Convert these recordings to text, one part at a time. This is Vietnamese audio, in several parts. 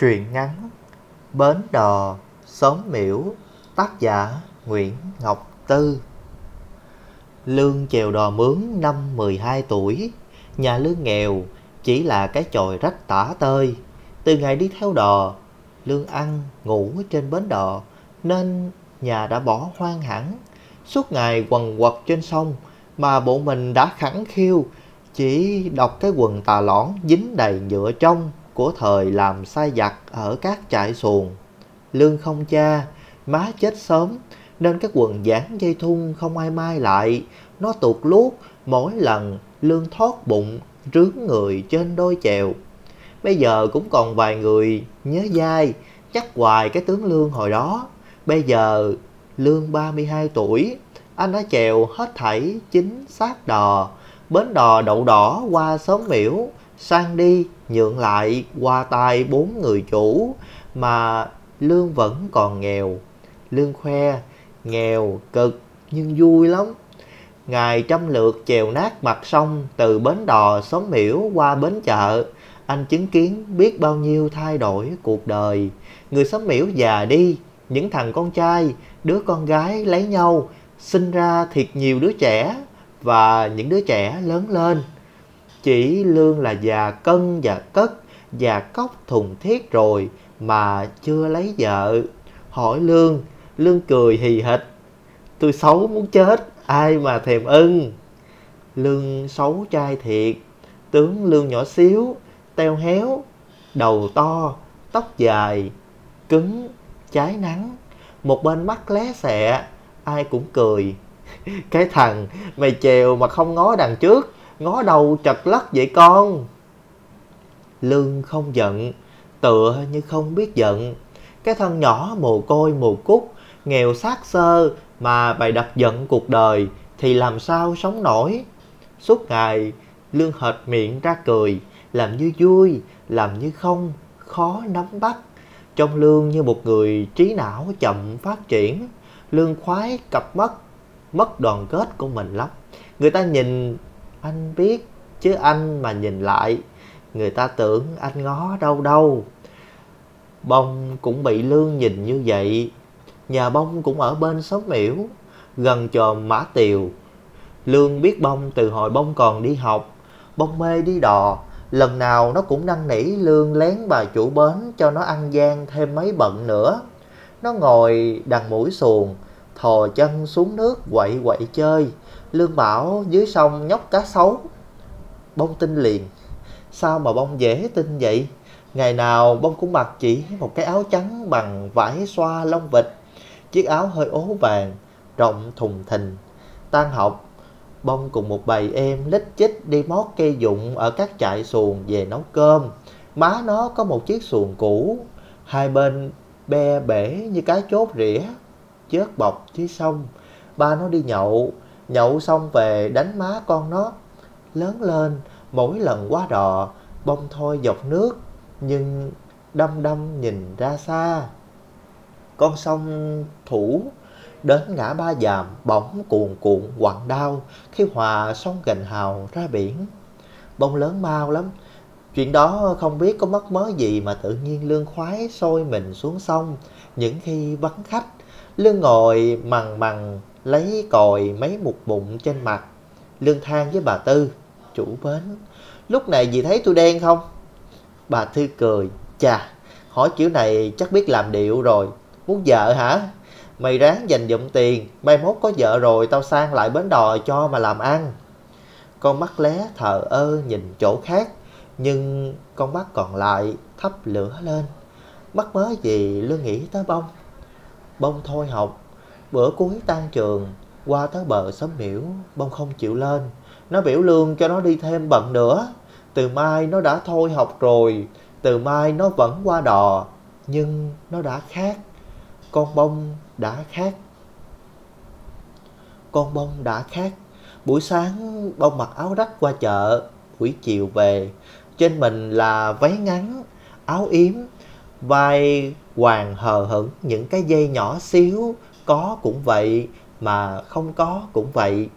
Truyện ngắn Bến đò, Xóm miễu Tác giả Nguyễn Ngọc Tư. Lương chèo đò mướn năm 12 tuổi, Nhà Lương nghèo, Chỉ là cái chòi rách tả tơi. Từ ngày đi theo đò, Lương ăn, ngủ trên bến đò, Nên nhà đã bỏ hoang hẳn. Suốt ngày quần quật trên sông, Mà bộ mình đã khẳng khiu, Chỉ đọc cái quần tà lõn dính đầy nhựa trong của thời làm sai giặc ở các trại xuồng. Lương không cha, má chết sớm, nên các quần dán dây thun không ai mai lại. Nó tuột luốt mỗi lần Lương thoát bụng, rướng người trên đôi chèo. Bây giờ cũng còn vài người nhớ dai, chắc hoài cái tướng Lương hồi đó. Bây giờ Lương 32 tuổi, anh đã chèo hết thảy chính xác đò, bến đò đậu đỏ qua xóm miễu, sang đi, nhượng lại, qua tay bốn người chủ mà lương vẫn còn nghèo. Lương khoe, nghèo, cực, nhưng vui lắm. Ngài trăm lượt chèo nát mặt sông, từ bến đò xóm miễu qua bến chợ. Anh chứng kiến biết bao nhiêu thay đổi cuộc đời. Người xóm miễu già đi, những thằng con trai, đứa con gái lấy nhau, sinh ra thiệt nhiều đứa trẻ và những đứa trẻ lớn lên chỉ lương là già cân và cất, già cốc thùng thiết rồi mà chưa lấy vợ. Hỏi lương, lương cười hì hịch. Tôi xấu muốn chết, ai mà thèm ưng. Lương xấu trai thiệt, tướng lương nhỏ xíu, teo héo, đầu to, tóc dài, cứng, trái nắng. Một bên mắt lé xẹ, ai cũng cười. Cái thằng mày chèo mà không ngó đằng trước ngó đầu chật lắc vậy con. Lương không giận, tựa như không biết giận. Cái thân nhỏ mồ côi mồ cút, nghèo xác sơ mà bày đặt giận cuộc đời thì làm sao sống nổi? Suốt ngày, lương hệt miệng ra cười, làm như vui, làm như không, khó nắm bắt. Trong lương như một người trí não chậm phát triển, lương khoái cặp mắt, mất đoàn kết của mình lắm. Người ta nhìn anh biết, chứ anh mà nhìn lại, người ta tưởng anh ngó đâu đâu. Bông cũng bị lương nhìn như vậy, nhà bông cũng ở bên xóm miễu gần chòm mã tiều. Lương biết bông từ hồi bông còn đi học, bông mê đi đò. Lần nào nó cũng năn nỉ lương lén bà chủ bến cho nó ăn gian thêm mấy bận nữa. Nó ngồi đằng mũi xuồng thò chân xuống nước quậy quậy chơi. Lương bảo dưới sông nhóc cá sấu. Bông tin liền. Sao mà bông dễ tin vậy? Ngày nào bông cũng mặc chỉ một cái áo trắng bằng vải xoa lông vịt, Chiếc áo hơi ố vàng, Rộng thùng thình. Tan học, Bông cùng một bầy em lít chích đi mót cây dụng ở các trại xuồng về nấu cơm. Má nó có một chiếc xuồng cũ, Hai bên be bể như cái chốt rỉa. Chớt bọc dưới sông. Ba nó đi nhậu Nhậu xong về đánh má con nó. Lớn lên, mỗi lần qua đò, Bông thôi dọc nước, Nhưng đăm đăm nhìn ra xa. Con sông thủ, Đến ngã ba dàm, bỗng cuồn cuộn quặn đau Khi hòa sông gành hào ra biển. Bông lớn mau lắm. Chuyện đó không biết có mất mớ gì mà tự nhiên Lương khoái sôi mình xuống sông, Những khi vắng khách. Lương ngồi mằn mằn lấy còi mấy một bụng trên mặt, lương than với bà tư, chủ bến, lúc này dì thấy tôi đen không? Bà Tư cười, chà, hỏi kiểu này chắc biết làm điệu rồi. Muốn vợ hả? Mày ráng dành dụm tiền, mai mốt có vợ rồi tao sang lại bến đò cho mà làm ăn. Con mắt lé thờ ơ nhìn chỗ khác, nhưng con mắt còn lại thắp lửa lên. Mắt mới gì lương nghĩ tới bông bông thôi học Bữa cuối tan trường, qua tới bờ xóm miễu, bông không chịu lên. Nó biểu lương cho nó đi thêm bận nữa. Từ mai nó đã thôi học rồi, từ mai nó vẫn qua đò, nhưng nó đã khác. Con bông đã khác. Con bông đã khác. Buổi sáng bông mặc áo rách qua chợ, buổi chiều về. Trên mình là váy ngắn, áo yếm, vai hoàng hờ hững những cái dây nhỏ xíu có cũng vậy mà không có cũng vậy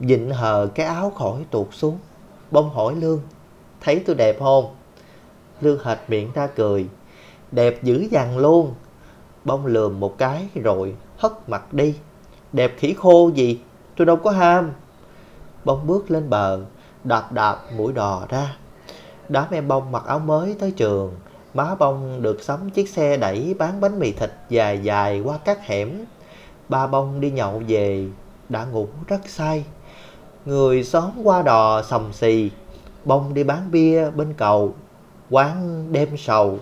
dịnh hờ cái áo khỏi tuột xuống bông hỏi lương thấy tôi đẹp không Lương hệt miệng ra cười. Đẹp dữ dằn luôn. Bông lườm một cái rồi hất mặt đi. Đẹp khỉ khô gì, tôi đâu có ham. Bông bước lên bờ, đạp đạp mũi đò ra. Đám em bông mặc áo mới tới trường. Má bông được sắm chiếc xe đẩy bán bánh mì thịt dài dài qua các hẻm. Ba bông đi nhậu về, đã ngủ rất say. Người xóm qua đò sầm xì, bông đi bán bia bên cầu, quán đêm sầu.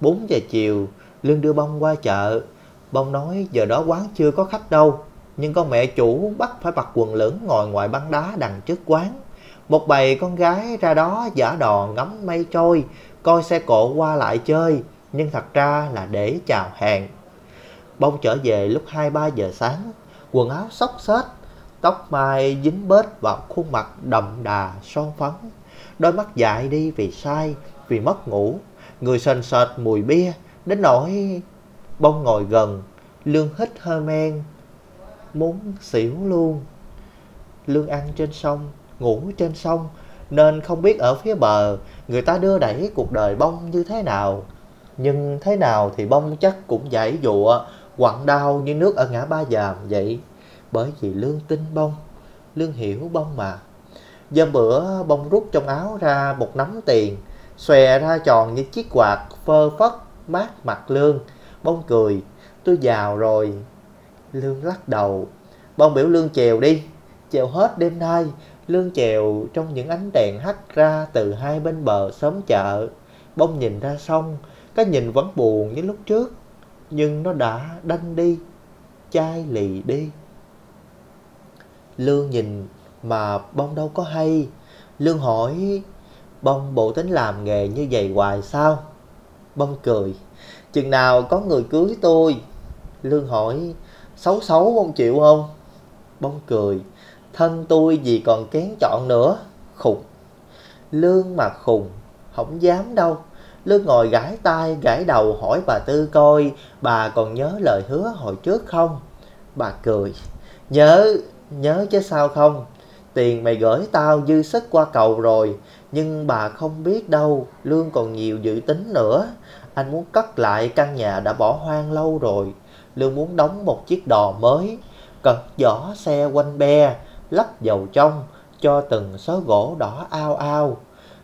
bốn giờ chiều, Lương đưa bông qua chợ. Bông nói giờ đó quán chưa có khách đâu, nhưng con mẹ chủ bắt phải mặc quần lửng ngồi ngoài băng đá đằng trước quán. Một bầy con gái ra đó giả đò ngắm mây trôi, coi xe cộ qua lại chơi, nhưng thật ra là để chào hàng. Bông trở về lúc 2-3 giờ sáng, quần áo xốc xếch, tóc mai dính bết vào khuôn mặt đậm đà son phấn. Đôi mắt dại đi vì say, vì mất ngủ, người sền sệt mùi bia, đến nỗi bông ngồi gần, lương hít hơi men, muốn xỉu luôn. Lương ăn trên sông, ngủ trên sông, nên không biết ở phía bờ người ta đưa đẩy cuộc đời bông như thế nào. Nhưng thế nào thì bông chắc cũng giải dụa, quặn đau như nước ở ngã ba giàm vậy. Bởi vì Lương tin bông, Lương hiểu bông mà. Dơm bữa bông rút trong áo ra một nắm tiền, xòe ra tròn như chiếc quạt phơ phất mát mặt Lương. Bông cười, tôi giàu rồi. Lương lắc đầu, bông biểu Lương chèo đi, chèo hết đêm nay. Lương chèo trong những ánh đèn hắt ra từ hai bên bờ xóm chợ. Bông nhìn ra sông, cái nhìn vẫn buồn như lúc trước, nhưng nó đã đanh đi, chai lì đi. Lương nhìn mà bông đâu có hay. Lương hỏi, bông bộ tính làm nghề như vậy hoài sao? Bông cười, chừng nào có người cưới tôi? Lương hỏi, xấu xấu bông chịu không? Bông cười, thân tôi gì còn kén chọn nữa, khùng. Lương mà khùng, không dám đâu. Lương ngồi gãi tai gãi đầu hỏi bà Tư coi bà còn nhớ lời hứa hồi trước không? Bà cười, nhớ, nhớ chứ sao không? Tiền mày gửi tao dư sức qua cầu rồi, nhưng bà không biết đâu, Lương còn nhiều dự tính nữa. Anh muốn cất lại căn nhà đã bỏ hoang lâu rồi. Lương muốn đóng một chiếc đò mới, cật giỏ xe quanh be, lắp dầu trong, cho từng xó gỗ đỏ ao ao.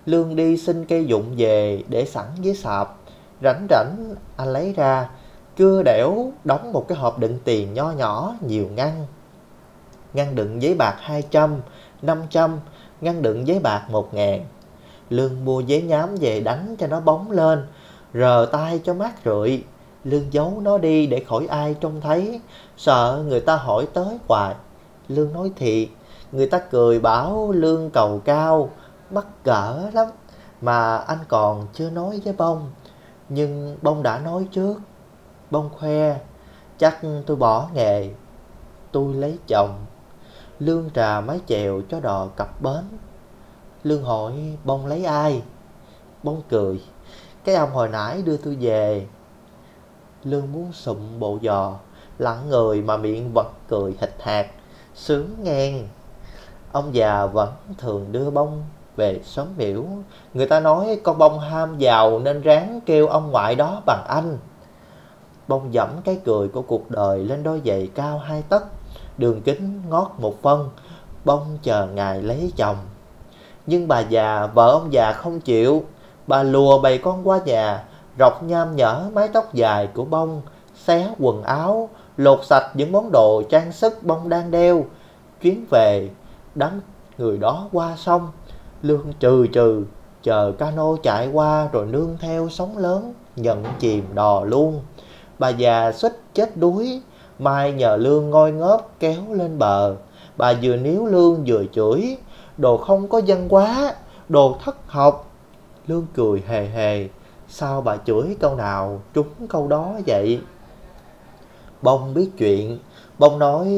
Lương đi xin cây dụng về để sẵn với sạp. Rảnh rảnh anh lấy ra, cưa đẻo đóng một cái hộp đựng tiền nho nhỏ nhiều ngăn. Ngăn đựng giấy bạc 200, 500, ngăn đựng giấy bạc 1 ngàn. Lương mua giấy nhám về đánh cho nó bóng lên, rờ tay cho mát rượi. Lương giấu nó đi để khỏi ai trông thấy, sợ người ta hỏi tới hoài. Lương nói thiệt, người ta cười bảo Lương cầu cao, mắc cỡ lắm. Mà anh còn chưa nói với Bông, nhưng Bông đã nói trước. Bông khoe, chắc tôi bỏ nghề, tôi lấy chồng. Lương trà mái chèo cho đò cặp bến. Lương hỏi Bông lấy ai? Bông cười, cái ông hồi nãy đưa tôi về. Lương muốn sụm bộ giò, lặng người mà miệng vẫn cười hịch hạt, sướng ngang. Ông già vẫn thường đưa bông về xóm miễu. Người ta nói con bông ham giàu nên ráng kêu ông ngoại đó bằng anh. Bông dẫm cái cười của cuộc đời lên đôi giày cao hai tấc, đường kính ngót một phân, bông chờ ngày lấy chồng. Nhưng bà già, vợ ông già không chịu, bà lùa bầy con qua nhà, rọc nham nhở mái tóc dài của bông, xé quần áo, lột sạch những món đồ trang sức bông đang đeo. Chuyến về, đám người đó qua sông, lương trừ trừ, chờ cano chạy qua rồi nương theo sóng lớn, nhận chìm đò luôn. Bà già xích chết đuối, mai nhờ lương ngôi ngớp kéo lên bờ. Bà vừa níu lương vừa chửi, đồ không có dân quá, đồ thất học. Lương cười hề hề, sao bà chửi câu nào trúng câu đó vậy? Bông biết chuyện, bông nói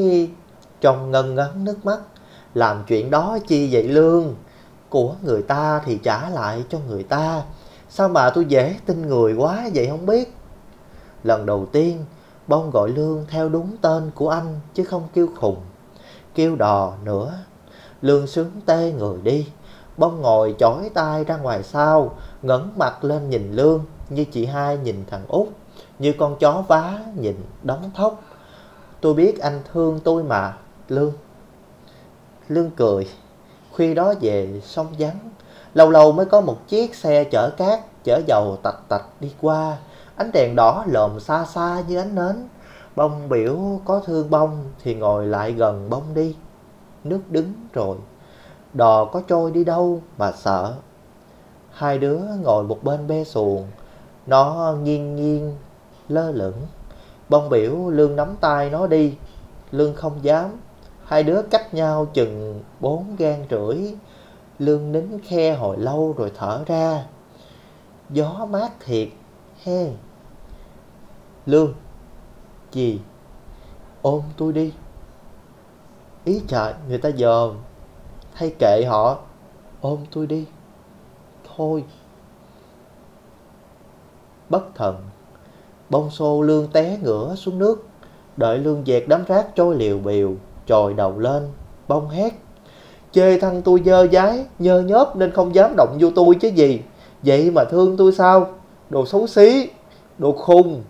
trong ngân ngấn nước mắt, làm chuyện đó chi vậy Lương? Của người ta thì trả lại cho người ta, sao mà tôi dễ tin người quá vậy không biết? Lần đầu tiên, bông gọi Lương theo đúng tên của anh chứ không kêu khùng, kêu đò nữa. Lương sướng tê người đi, Bông ngồi chói tay ra ngoài sau, ngẩng mặt lên nhìn Lương như chị hai nhìn thằng út, như con chó vá nhìn đóng thóc. Tôi biết anh thương tôi mà, Lương. Lương cười, khuya đó về sông vắng, lâu lâu mới có một chiếc xe chở cát, chở dầu tạch tạch đi qua, ánh đèn đỏ lồm xa xa như ánh nến. Bông biểu có thương bông thì ngồi lại gần bông đi. Nước đứng rồi, đò có trôi đi đâu mà sợ. Hai đứa ngồi một bên bê xuồng, nó nghiêng nghiêng, lơ lửng. Bông biểu Lương nắm tay nó đi, Lương không dám. Hai đứa cách nhau chừng bốn gan rưỡi. Lương nín khe hồi lâu rồi thở ra. Gió mát thiệt, he. Lương, gì? Ôm tôi đi. Ý trời, người ta dòm. Thay kệ họ, ôm tôi đi. Thôi. Bất thần, bông xô lương té ngửa xuống nước. Đợi lương dẹt đám rác trôi liều biều, trồi đầu lên, bông hét. Chê thân tôi dơ dái, nhơ nhớp nên không dám động vô tôi chứ gì. Vậy mà thương tôi sao? Đồ xấu xí, đồ khùng.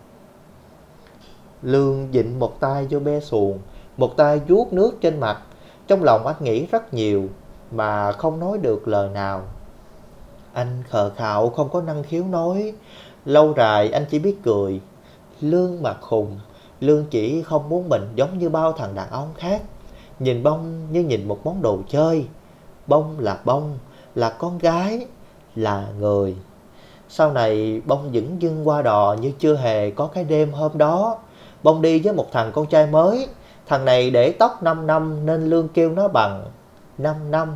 Lương dịnh một tay vô be xuồng, một tay vuốt nước trên mặt. Trong lòng anh nghĩ rất nhiều, mà không nói được lời nào. Anh khờ khạo không có năng khiếu nói, lâu dài anh chỉ biết cười. Lương mà khùng, Lương chỉ không muốn mình giống như bao thằng đàn ông khác. Nhìn bông như nhìn một món đồ chơi. Bông là bông, là con gái, là người. Sau này bông dững dưng qua đò như chưa hề có cái đêm hôm đó. Bông đi với một thằng con trai mới. Thằng này để tóc 5 năm nên Lương kêu nó bằng 5 năm.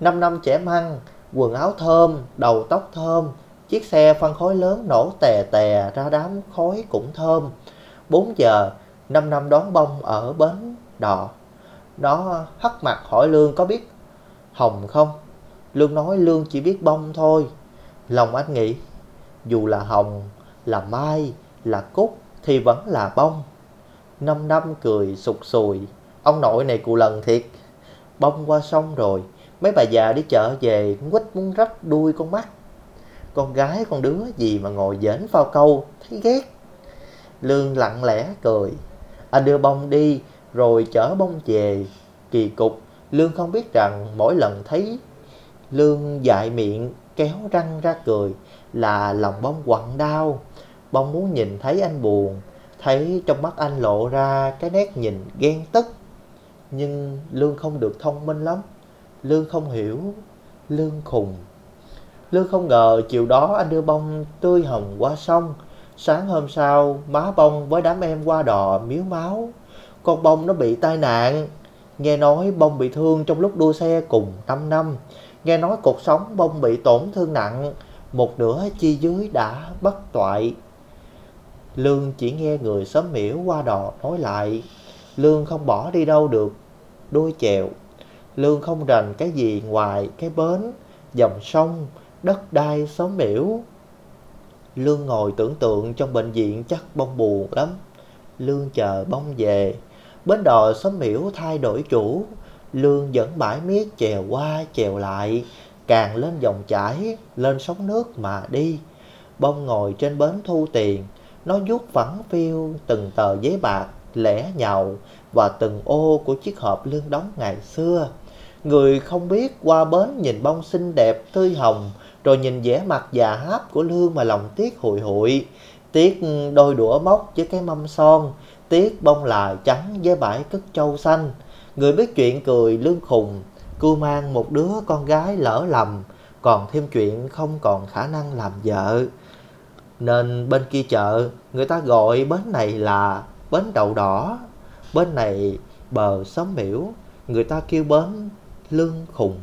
5 năm trẻ măng, quần áo thơm, đầu tóc thơm. Chiếc xe phân khối lớn nổ tè tè ra đám khói cũng thơm. 4 giờ, 5 năm đón bông ở bến đò. Nó hất mặt hỏi Lương có biết Hồng không? Lương nói Lương chỉ biết bông thôi. Lòng anh nghĩ, dù là hồng, là mai, là cúc thì vẫn là bông. Năm năm cười sụt sùi, ông nội này cụ lần thiệt. Bông qua sông rồi, mấy bà già đi chợ về quýt muốn rách đuôi con mắt. Con gái con đứa gì mà ngồi dễn phao câu, thấy ghét. Lương lặng lẽ cười. Anh đưa bông đi, rồi chở bông về. Kỳ cục, Lương không biết rằng mỗi lần thấy Lương dại miệng kéo răng ra cười là lòng bông quặn đau. Bông muốn nhìn thấy anh buồn, thấy trong mắt anh lộ ra cái nét nhìn ghen tức. Nhưng Lương không được thông minh lắm. Lương không hiểu, Lương khùng. Lương không ngờ chiều đó anh đưa bông tươi hồng qua sông. Sáng hôm sau, má bông với đám em qua đò miếu máu. Con bông nó bị tai nạn. Nghe nói bông bị thương trong lúc đua xe cùng 5 năm. Nghe nói cuộc sống bông bị tổn thương nặng. Một nửa chi dưới đã bất toại. Lương chỉ nghe người xóm miễu qua đò nói lại. Lương không bỏ đi đâu được. Đôi chèo. Lương không rành cái gì ngoài cái bến, dòng sông, đất đai xóm miễu. Lương ngồi tưởng tượng trong bệnh viện chắc bông buồn lắm. Lương chờ bông về. Bến đò xóm miễu thay đổi chủ. Lương vẫn bãi miết chèo qua chèo lại. Càng lên dòng chảy, lên sóng nước mà đi. Bông ngồi trên bến thu tiền. Nó vuốt phẳng phiêu từng tờ giấy bạc lẻ nhàu và từng ô của chiếc hộp lương đóng ngày xưa. Người không biết qua bến nhìn bông xinh đẹp tươi hồng rồi nhìn vẻ mặt già háp của Lương mà lòng tiếc hụi hụi. Tiếc đôi đũa móc với cái mâm son, tiếc bông là trắng với bãi cất châu xanh. Người biết chuyện cười Lương khùng, cưu mang một đứa con gái lỡ lầm, còn thêm chuyện không còn khả năng làm vợ. Nên bên kia chợ, người ta gọi bến này là bến đậu đỏ, bên này bờ xóm miễu, người ta kêu bến lương khùng.